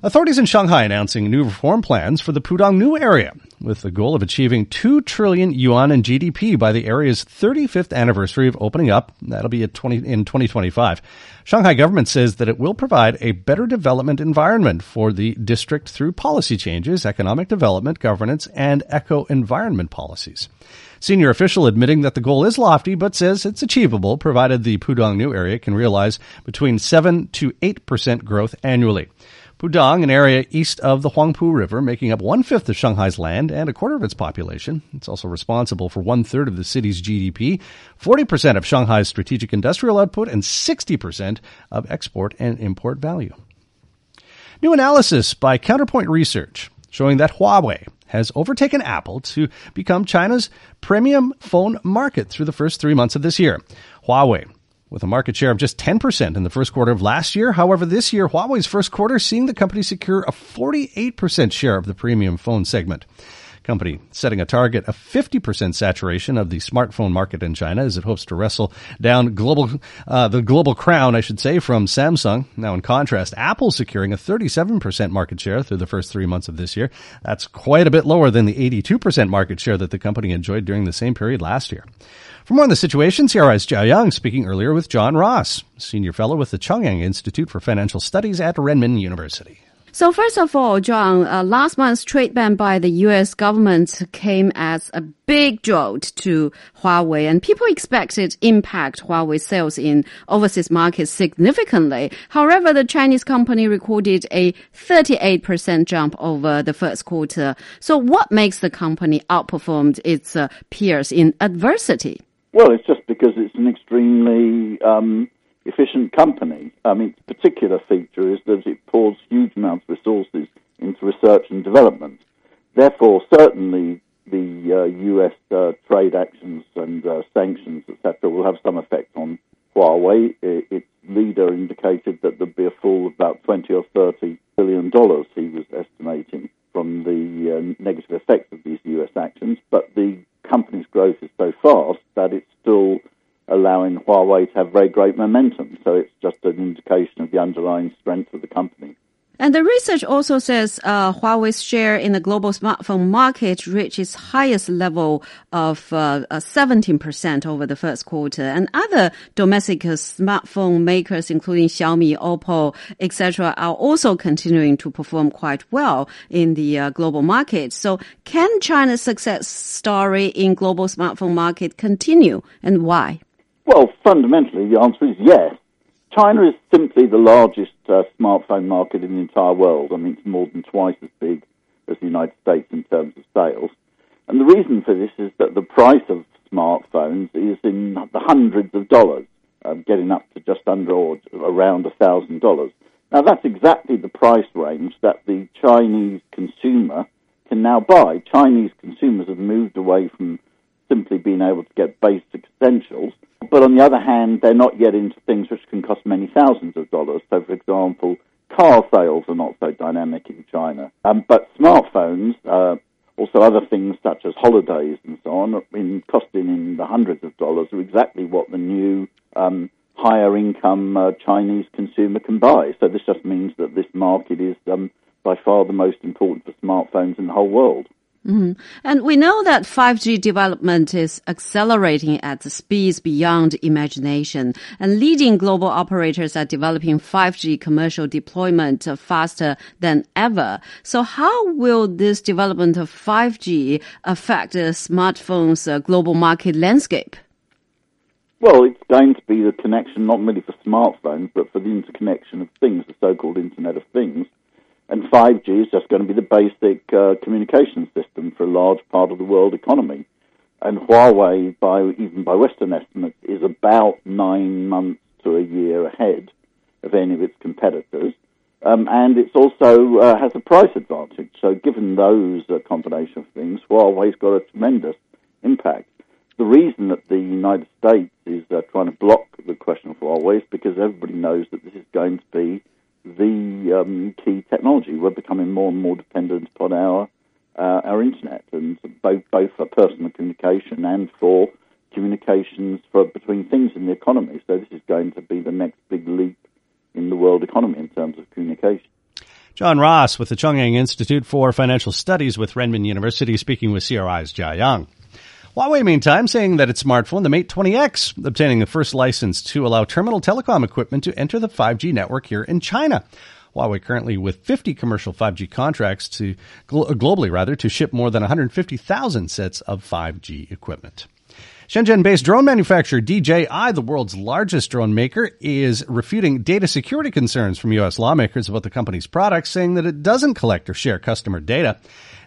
Authorities in Shanghai announcing new reform plans for the Pudong New area with the goal of achieving 2 trillion yuan in GDP by the area's 35th anniversary of opening up. That'll be 20, in 2025. Shanghai government says that it will provide a better development environment for the district through policy changes, economic development, governance, and eco-environment policies. Senior official admitting that the goal is lofty, but says it's achievable provided the Pudong new area can realize between 7 to 8% growth annually. Pudong, an area east of the Huangpu River, making up one fifth of Shanghai's land and a quarter of its population. It's also responsible for one third of the city's GDP, 40% of Shanghai's strategic industrial output, and 60% of export and import value. New analysis by Counterpoint Research showing that Huawei has overtaken Apple to become China's premium phone market through the first three months of this year. Huawei with a market share of just 10% in the first quarter of last year. However, this year, Huawei's first quarter seeing the company secure a 48% share of the premium phone segment. Company setting a target of 50% saturation of the smartphone market in China as it hopes to wrestle down global, uh, the global crown, I should say, from Samsung. Now, in contrast, Apple securing a 37% market share through the first three months of this year. That's quite a bit lower than the 82% market share that the company enjoyed during the same period last year. For more on the situation, CRI's Jia Yang speaking earlier with John Ross, senior fellow with the Chongyang Institute for Financial Studies at Renmin University. So first of all, John, uh, last month's trade ban by the U.S. government came as a big jolt to Huawei, and people expected impact Huawei sales in overseas markets significantly. However, the Chinese company recorded a 38% jump over the first quarter. So what makes the company outperform its uh, peers in adversity? Well, it's just because it's an extremely um, efficient company. I mean, its particular feature is that it pours huge amounts of resources into research and development. Therefore, certainly the uh, U.S. Uh, trade actions and uh, sanctions, etc., will have some effect on Huawei. It, its leader indicated that there'd be a fall of about 20 or 30 billion dollars, he was estimating, from the uh, negative effects of these U.S. actions. But the company's growth is so fast that it's still allowing Huawei to have very great momentum. So it's just an indication of the underlying strength of the company. And the research also says uh, Huawei's share in the global smartphone market reached its highest level of uh, 17% over the first quarter. And other domestic smartphone makers, including Xiaomi, Oppo, etc., are also continuing to perform quite well in the uh, global market. So, can China's success story in global smartphone market continue, and why? Well, fundamentally, the answer is yes. China is simply the largest uh, smartphone market in the entire world. I mean, it's more than twice as big as the United States in terms of sales. And the reason for this is that the price of smartphones is in the hundreds of dollars, uh, getting up to just under or around a thousand dollars. Now, that's exactly the price range that the Chinese consumer can now buy. Chinese consumers have moved away from simply being able to get basic essentials but on the other hand, they're not yet into things which can cost many thousands of dollars. So, for example, car sales are not so dynamic in China. Um, but smartphones, uh, also other things such as holidays and so on, in costing in the hundreds of dollars, are exactly what the new um, higher income uh, Chinese consumer can buy. So this just means that this market is um, by far the most important for smartphones in the whole world. Mm-hmm. And we know that 5G development is accelerating at speeds beyond imagination. And leading global operators are developing 5G commercial deployment faster than ever. So how will this development of 5G affect the smartphone's uh, global market landscape? Well, it's going to be the connection not merely for smartphones, but for the interconnection of things, the so-called Internet of Things. And 5G is just going to be the basic uh, communication system for a large part of the world economy. And Huawei, by even by Western estimates, is about nine months to a year ahead of any of its competitors. Um, and it also uh, has a price advantage. So, given those uh, combination of things, Huawei's got a tremendous impact. The reason that the United States is uh, trying to block the question of Huawei is because everybody knows that this is going to be the um, key technology. We're becoming more and more dependent upon our uh, our internet, and both both for personal communication and for communications for between things in the economy. So this is going to be the next big leap in the world economy in terms of communication. John Ross with the Chongyang Institute for Financial Studies with Renmin University speaking with CRI's Jia Yang. Huawei, meantime, saying that its smartphone, the Mate 20X, obtaining the first license to allow terminal telecom equipment to enter the 5G network here in China. Huawei currently with 50 commercial 5G contracts to globally rather to ship more than 150,000 sets of 5G equipment. Shenzhen-based drone manufacturer DJI, the world's largest drone maker, is refuting data security concerns from U.S. lawmakers about the company's products, saying that it doesn't collect or share customer data.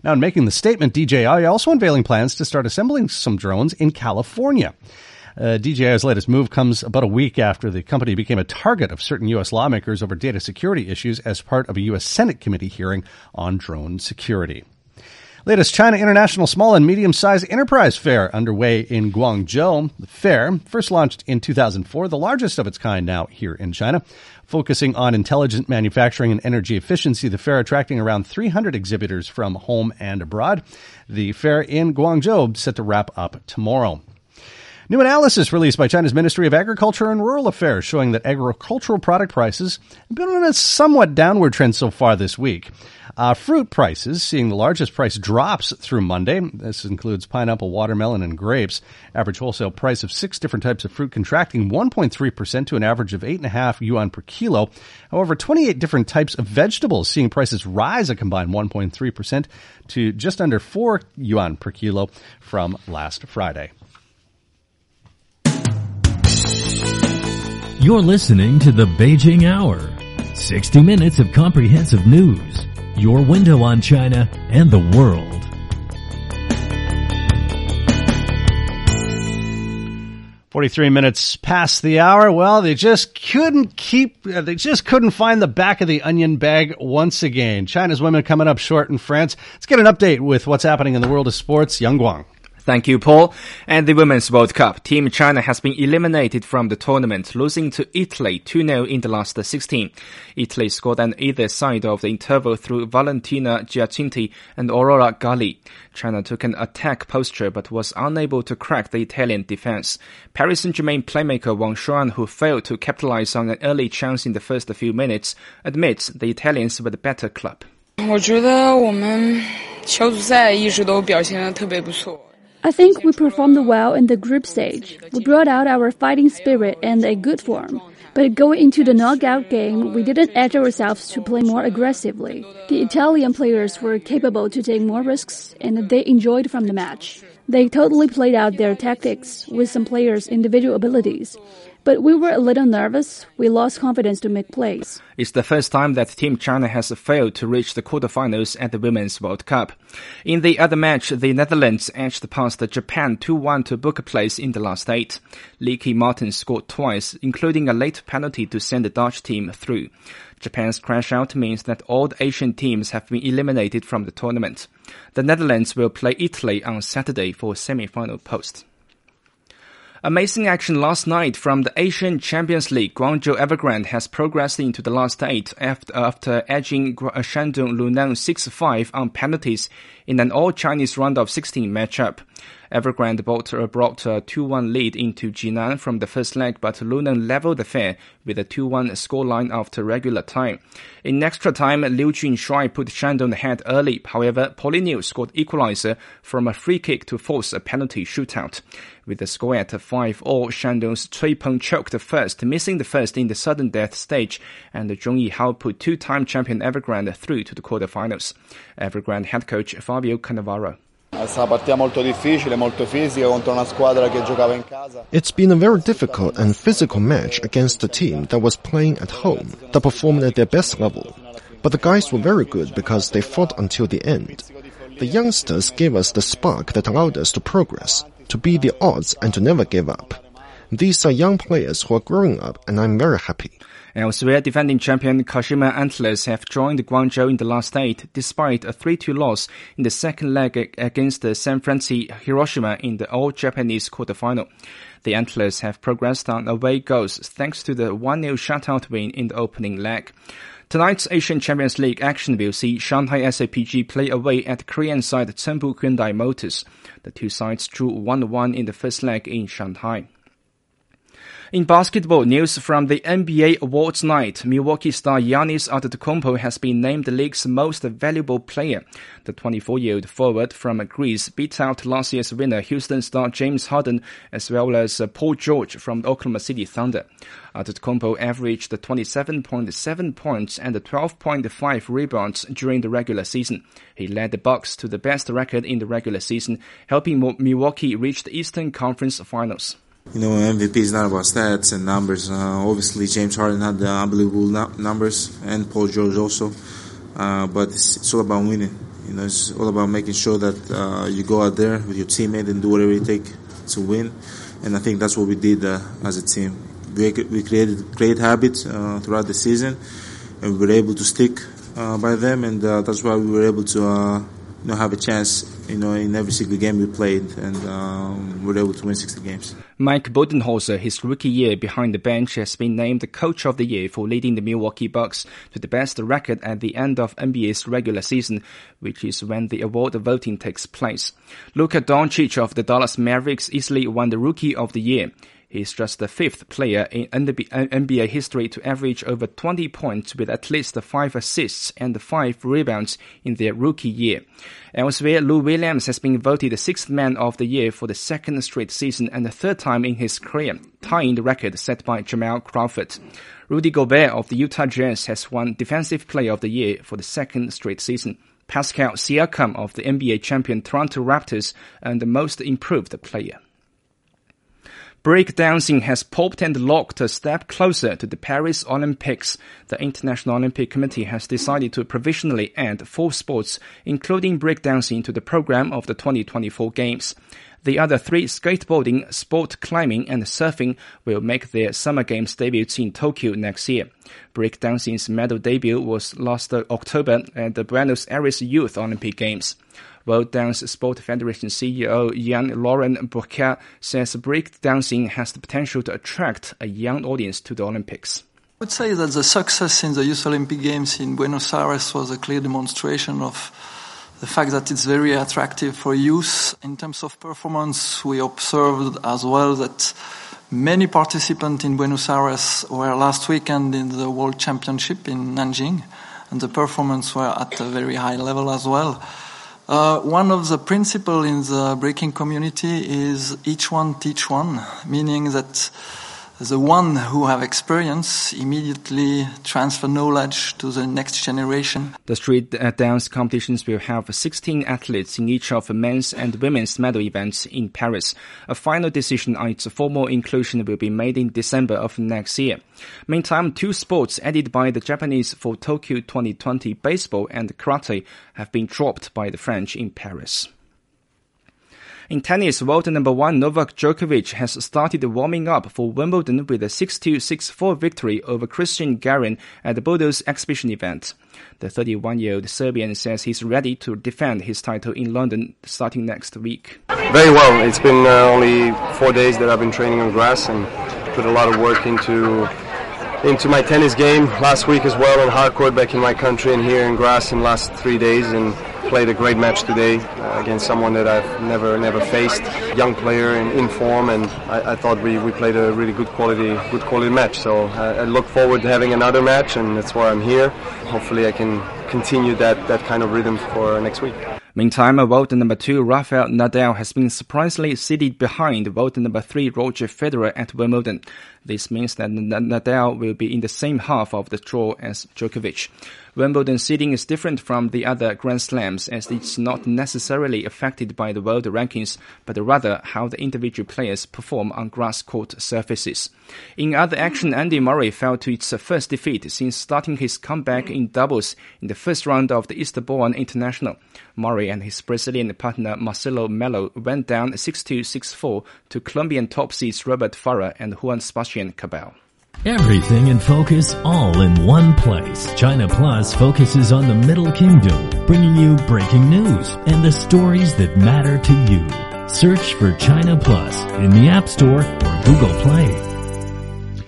Now, in making the statement, DJI also unveiling plans to start assembling some drones in California. Uh, DJI's latest move comes about a week after the company became a target of certain U.S. lawmakers over data security issues as part of a U.S. Senate committee hearing on drone security. Latest China International Small and Medium Sized Enterprise Fair underway in Guangzhou. The fair, first launched in 2004, the largest of its kind now here in China. Focusing on intelligent manufacturing and energy efficiency, the fair attracting around 300 exhibitors from home and abroad. The fair in Guangzhou set to wrap up tomorrow. New analysis released by China's Ministry of Agriculture and Rural Affairs showing that agricultural product prices have been on a somewhat downward trend so far this week. Uh, fruit prices seeing the largest price drops through Monday. This includes pineapple, watermelon, and grapes. Average wholesale price of six different types of fruit contracting 1.3% to an average of 8.5 yuan per kilo. However, 28 different types of vegetables seeing prices rise a combined 1.3% to just under 4 yuan per kilo from last Friday. You're listening to the Beijing Hour. 60 minutes of comprehensive news your window on China and the world. Forty-three minutes past the hour. Well, they just couldn't keep. Uh, they just couldn't find the back of the onion bag once again. China's women coming up short in France. Let's get an update with what's happening in the world of sports. Yang Guang. Thank you, Paul. And the Women's World Cup. Team China has been eliminated from the tournament, losing to Italy 2-0 in the last 16. Italy scored on either side of the interval through Valentina Giacinti and Aurora Galli. China took an attack posture but was unable to crack the Italian defense. Paris Saint-Germain playmaker Wang Shuang, who failed to capitalize on an early chance in the first few minutes, admits the Italians were the better club. 我觉得我们小组赛一直都表现得特别不错。I think we performed well in the group stage. We brought out our fighting spirit and a good form. But going into the knockout game, we didn't edge ourselves to play more aggressively. The Italian players were capable to take more risks and they enjoyed from the match. They totally played out their tactics with some players' individual abilities. But we were a little nervous. We lost confidence to make plays. It's the first time that Team China has failed to reach the quarterfinals at the Women's World Cup. In the other match, the Netherlands edged past Japan 2-1 to book a place in the last eight. Lieke Martens scored twice, including a late penalty to send the Dutch team through. Japan's crash out means that all the Asian teams have been eliminated from the tournament. The Netherlands will play Italy on Saturday for a semi-final post. Amazing action last night from the Asian Champions League. Guangzhou Evergrande has progressed into the last eight after, after edging uh, Shandong Luneng 6-5 on penalties in an all-Chinese round of 16 matchup. Evergrande brought, uh, a 2-1 lead into Jinan from the first leg, but Luneng leveled the affair with a 2-1 scoreline after regular time. In extra time, Liu Junshuai put Shandong ahead early. However, Paulinho scored equalizer from a free kick to force a penalty shootout. With the score at 5-all, Shandong's Cui Peng choked first, missing the first in the sudden death stage, and Zhong Yihao put two-time champion Evergrande through to the quarterfinals. Evergrande head coach Fabio Cannavaro. It's been a very difficult and physical match against a team that was playing at home, that performed at their best level. But the guys were very good because they fought until the end. The youngsters gave us the spark that allowed us to progress, to beat the odds and to never give up. These are young players who are growing up and I'm very happy. Elsewhere, defending champion Kashima Antlers have joined Guangzhou in the last eight, despite a 3-2 loss in the second leg against the Sanfrecce Hiroshima in the all-Japanese quarterfinal. The Antlers have progressed on away goals thanks to the 1-0 shutout win in the opening leg. Tonight's Asian Champions League action will see Shanghai SIPG play away at Korean side Jeonbuk Hyundai Motors. The two sides drew 1-1 in the first leg in Shanghai. In basketball news from the NBA awards night, Milwaukee star Giannis Antetokounmpo has been named the league's most valuable player. The 24-year-old forward from Greece beat out last year's winner Houston star James Harden as well as uh, Paul George from the Oklahoma City Thunder. Antetokounmpo averaged 27.7 points and 12.5 rebounds during the regular season. He led the Bucks to the best record in the regular season, helping Milwaukee reach the Eastern Conference Finals. You know, MVP is not about stats and numbers. Uh, obviously, James Harden had the unbelievable numbers, and Paul George also. Uh, but it's, it's, all about winning. You know, it's all about making sure that uh, you go out there with your teammate and do whatever you take to win. And I think that's what we did uh, as a team. We, we created great habits uh, throughout the season, and we were able to stick uh, by them, and that's why we were able to you know, have a chance, you know, in every single game we played, and um, we were able to win 60 games. Mike Budenholzer, his rookie year behind the bench, has been named the Coach of the Year for leading the Milwaukee Bucks to the best record at the end of NBA's regular season, which is when the award voting takes place. Luka Doncic of the Dallas Mavericks easily won the Rookie of the Year. He's just the fifth player in NBA history to average over 20 points with at least five assists and five rebounds in their rookie year. Elsewhere, Lou Williams has been voted the sixth man of the year for the second straight season and the third time in his career, tying the record set by Jamal Crawford. Rudy Gobert of the Utah Jazz has won Defensive Player of the Year for the second straight season. Pascal Siakam of the NBA champion Toronto Raptors earned the Most Improved Player. Breakdancing has popped and locked a step closer to the Paris Olympics. The International Olympic Committee has decided to provisionally add four sports, including breakdancing, to the program of the 2024 Games. The other three, skateboarding, sport climbing, and surfing, will make their Summer Games debuts in Tokyo next year. Breakdancing's medal debut was last October at the Buenos Aires Youth Olympic Games. World Dance Sport Federation CEO Jan Laurent Bourcaert says breakdancing has the potential to attract a young audience to the Olympics. I would say that the success in the Youth Olympic Games in Buenos Aires was a clear demonstration of the fact that it's very attractive for youth. In terms of performance, we observed as well that many participants in Buenos Aires were last weekend in the World Championship in Nanjing, and the performance were at a very high level as well. Uh, one of the principles in the breaking community is each one teach one, meaning that the one who have experience immediately transfer knowledge to the next generation. The street dance competitions will have 16 athletes in each of the men's and women's medal events in Paris. A final decision on its formal inclusion will be made in December of next year. Meantime, two sports added by the Japanese for Tokyo 2020, baseball and karate, have been dropped by the French in Paris. In tennis, world number one Novak Djokovic has started warming up for Wimbledon with a 6-2, 6-4 victory over Christian Garin at the Bordeaux exhibition event. The 31-year-old Serbian says he's ready to defend his title in London starting next week. Very well. It's been uh, only four days that I've been training on grass and put a lot of work into into my tennis game last week as well on hard court back in my country and here in grass in the last three days and played a great match today uh, against someone that I've never never faced. Young player in, in form, and I, I, thought we, we played a really good quality good quality match. So I, I look forward to having another match, and that's why I'm here. Hopefully, I can continue that that kind of rhythm for next week. Meantime, world number two Rafael Nadal has been surprisingly seated behind world number three Roger Federer at Wimbledon. This means that Nadal will be in the same half of the draw as Djokovic. Wimbledon seeding is different from the other Grand Slams as it's not necessarily affected by the world rankings, but rather how the individual players perform on grass court surfaces. In other action, Andy Murray fell to its first defeat since starting his comeback in doubles in the first round of the Eastbourne International. Murray and his Brazilian partner Marcelo Melo went down 6-2, 6-4 to Colombian top seeds Robert Farah and Juan Sebastian Cabal. Everything in focus all in one place. China Plus focuses on the Middle Kingdom, bringing you breaking news and the stories that matter to you. Search for China Plus in the App Store or Google Play.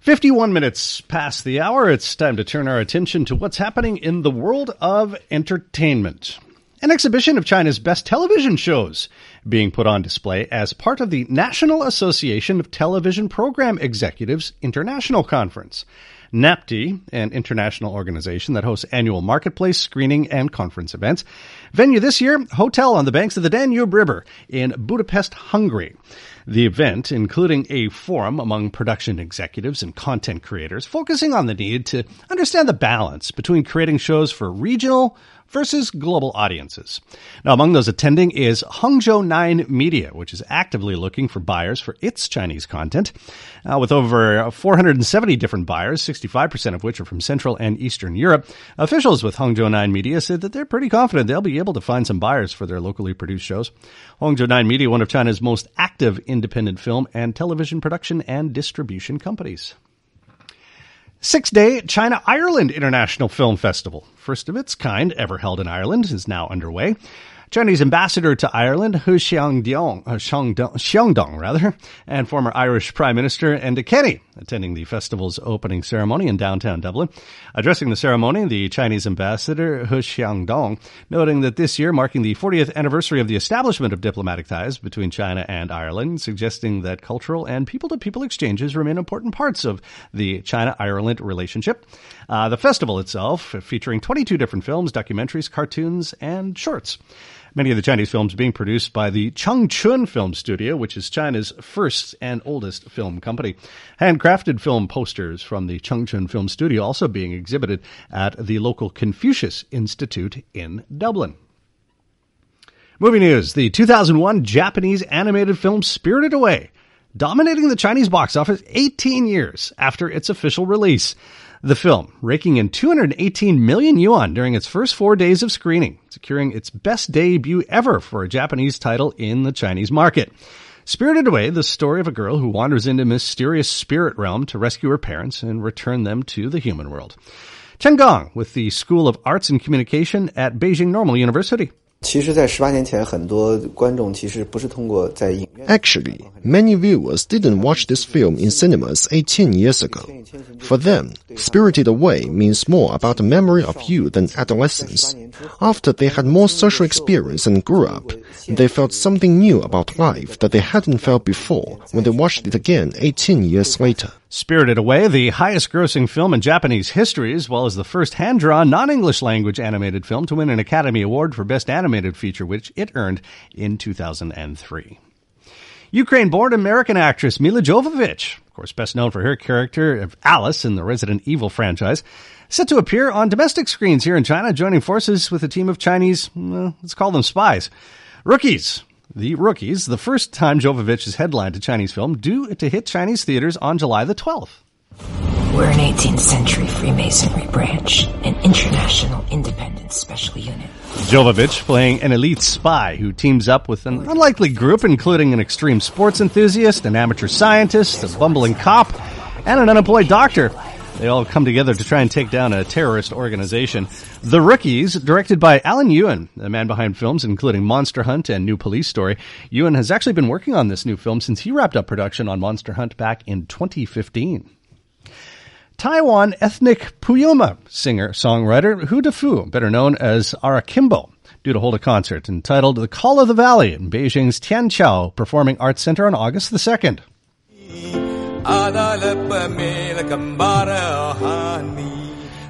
51 minutes past the hour. It's time to turn our attention to what's happening in the world of entertainment. An exhibition of China's best television shows being put on display as part of the National Association of Television Program Executives International Conference. NATPE, an international organization that hosts annual marketplace, screening, and conference events. Venue this year, hotel on the banks of the Danube River in Budapest, Hungary. The event, including a forum among production executives and content creators, focusing on the need to understand the balance between creating shows for regional, versus global audiences. Now, among those attending is Hangzhou 9 Media, which is actively looking for buyers for its Chinese content. Uh, with over 470 different buyers, 65% of which are from Central and Eastern Europe, officials with Hangzhou 9 Media said that they're pretty confident they'll be able to find some buyers for their locally produced shows. Hangzhou 9 Media, one of China's most active independent film and television production and distribution companies. Six day China Ireland International Film Festival, first of its kind ever held in Ireland, is now underway. Chinese ambassador to Ireland, Hu Xiangdong, uh, Xiaodong, rather, and former Irish Prime Minister Enda Kenny, attending the festival's opening ceremony in downtown Dublin. Addressing the ceremony, the Chinese ambassador, Hu Xiangdong noting that this year marking the 40th anniversary of the establishment of diplomatic ties between China and Ireland, suggesting that cultural and people-to-people exchanges remain important parts of the China-Ireland relationship. Uh, the festival itself, featuring 22 different films, documentaries, cartoons, and shorts. Many of the Chinese films being produced by the Changchun Film Studio, which is China's first and oldest film company. Handcrafted film posters from the Changchun Film Studio also being exhibited at the local Confucius Institute in Dublin. Movie news. The 2001 Japanese animated film Spirited Away, dominating the Chinese box office 18 years after its official release. The film, raking in 218 million yuan during its first four days of screening, securing its best debut ever for a Japanese title in the Chinese market. Spirited Away, the story of a girl who wanders into a mysterious spirit realm to rescue her parents and return them to the human world. Chen Gong with the School of Arts and Communication at Beijing Normal University. Actually, many viewers didn't watch this film in cinemas 18 years ago. For them, Spirited Away means more about the memory of youth and adolescence. After they had more social experience and grew up, they felt something new about life that they hadn't felt before when they watched it again 18 years later. Spirited Away, the highest grossing film in Japanese history, as well as the first hand drawn, non English language animated film to win an Academy Award for Best Animated Feature, which it earned in 2003. Ukraine born American actress Milla Jovovich, of course, best known for her character of Alice in the Resident Evil franchise, set to appear on domestic screens here in China, joining forces with a team of Chinese, well, let's call them spies. Rookies, the Rookies, the first time Jovovich has headlined a Chinese film, due to hit Chinese theaters on July the 12th. We're an 18th century Freemasonry branch, an international independent special unit. Jovovich playing an elite spy who teams up with an unlikely group, including an extreme sports enthusiast, an amateur scientist, a bumbling cop, and an unemployed doctor. They all come together to try and take down a terrorist organization. The Rookies, directed by Alan Yuen, the man behind films including Monster Hunt and New Police Story. Ewan has actually been working on this new film since he wrapped up production on Monster Hunt back in 2015. Taiwan ethnic Puyuma singer songwriter Hu Defu, better known as Arakimbo, due to hold a concert entitled The Call of the Valley in Beijing's Tianqiao Performing Arts Center on August the 2nd.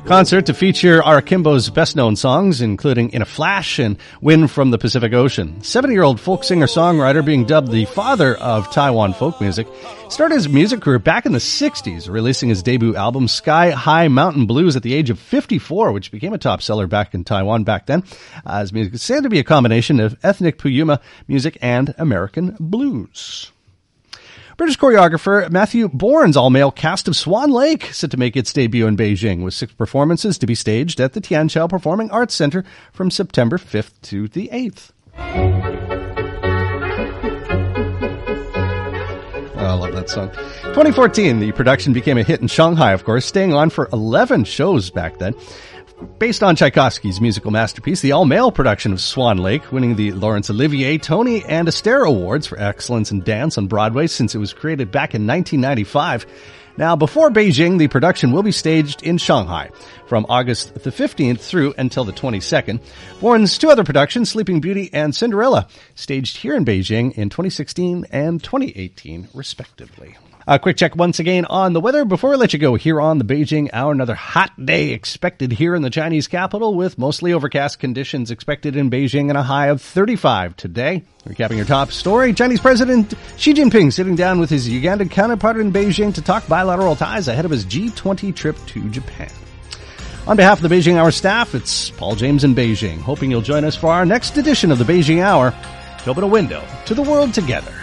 Concert to feature Arakimbo's best known songs, including In a Flash and Wind from the Pacific Ocean. 70 year old folk singer songwriter, being dubbed the father of Taiwan folk music, started his music career back in the 60s, releasing his debut album Sky High Mountain Blues at the age of 54, which became a top seller back in Taiwan back then. Uh, his music is said to be a combination of ethnic Puyuma music and American blues. British choreographer Matthew Bourne's all-male cast of Swan Lake set to make its debut in Beijing with six performances to be staged at the Tianqiao Performing Arts Center from September 5th to the 8th. Oh, I love that song. 2014, the production became a hit in Shanghai, of course, staying on for 11 shows back then. Based on Tchaikovsky's musical masterpiece, the all-male production of Swan Lake, winning the Laurence Olivier, Tony, and Astaire Awards for excellence in dance on Broadway since it was created back in 1995. Now, before Beijing, the production will be staged in Shanghai from August the 15th through until the 22nd. Warren's two other productions, Sleeping Beauty and Cinderella, staged here in Beijing in 2016 and 2018, respectively. A quick check once again on the weather before we let you go here on the Beijing Hour. Another hot day expected here in the Chinese capital with mostly overcast conditions expected in Beijing and a high of 35 today. Recapping your top story, Chinese President Xi Jinping sitting down with his Ugandan counterpart in Beijing to talk bilateral ties ahead of his G20 trip to Japan. On behalf of the Beijing Hour staff, it's Paul James in Beijing, hoping you'll join us for our next edition of the Beijing Hour. To open a window to the world together.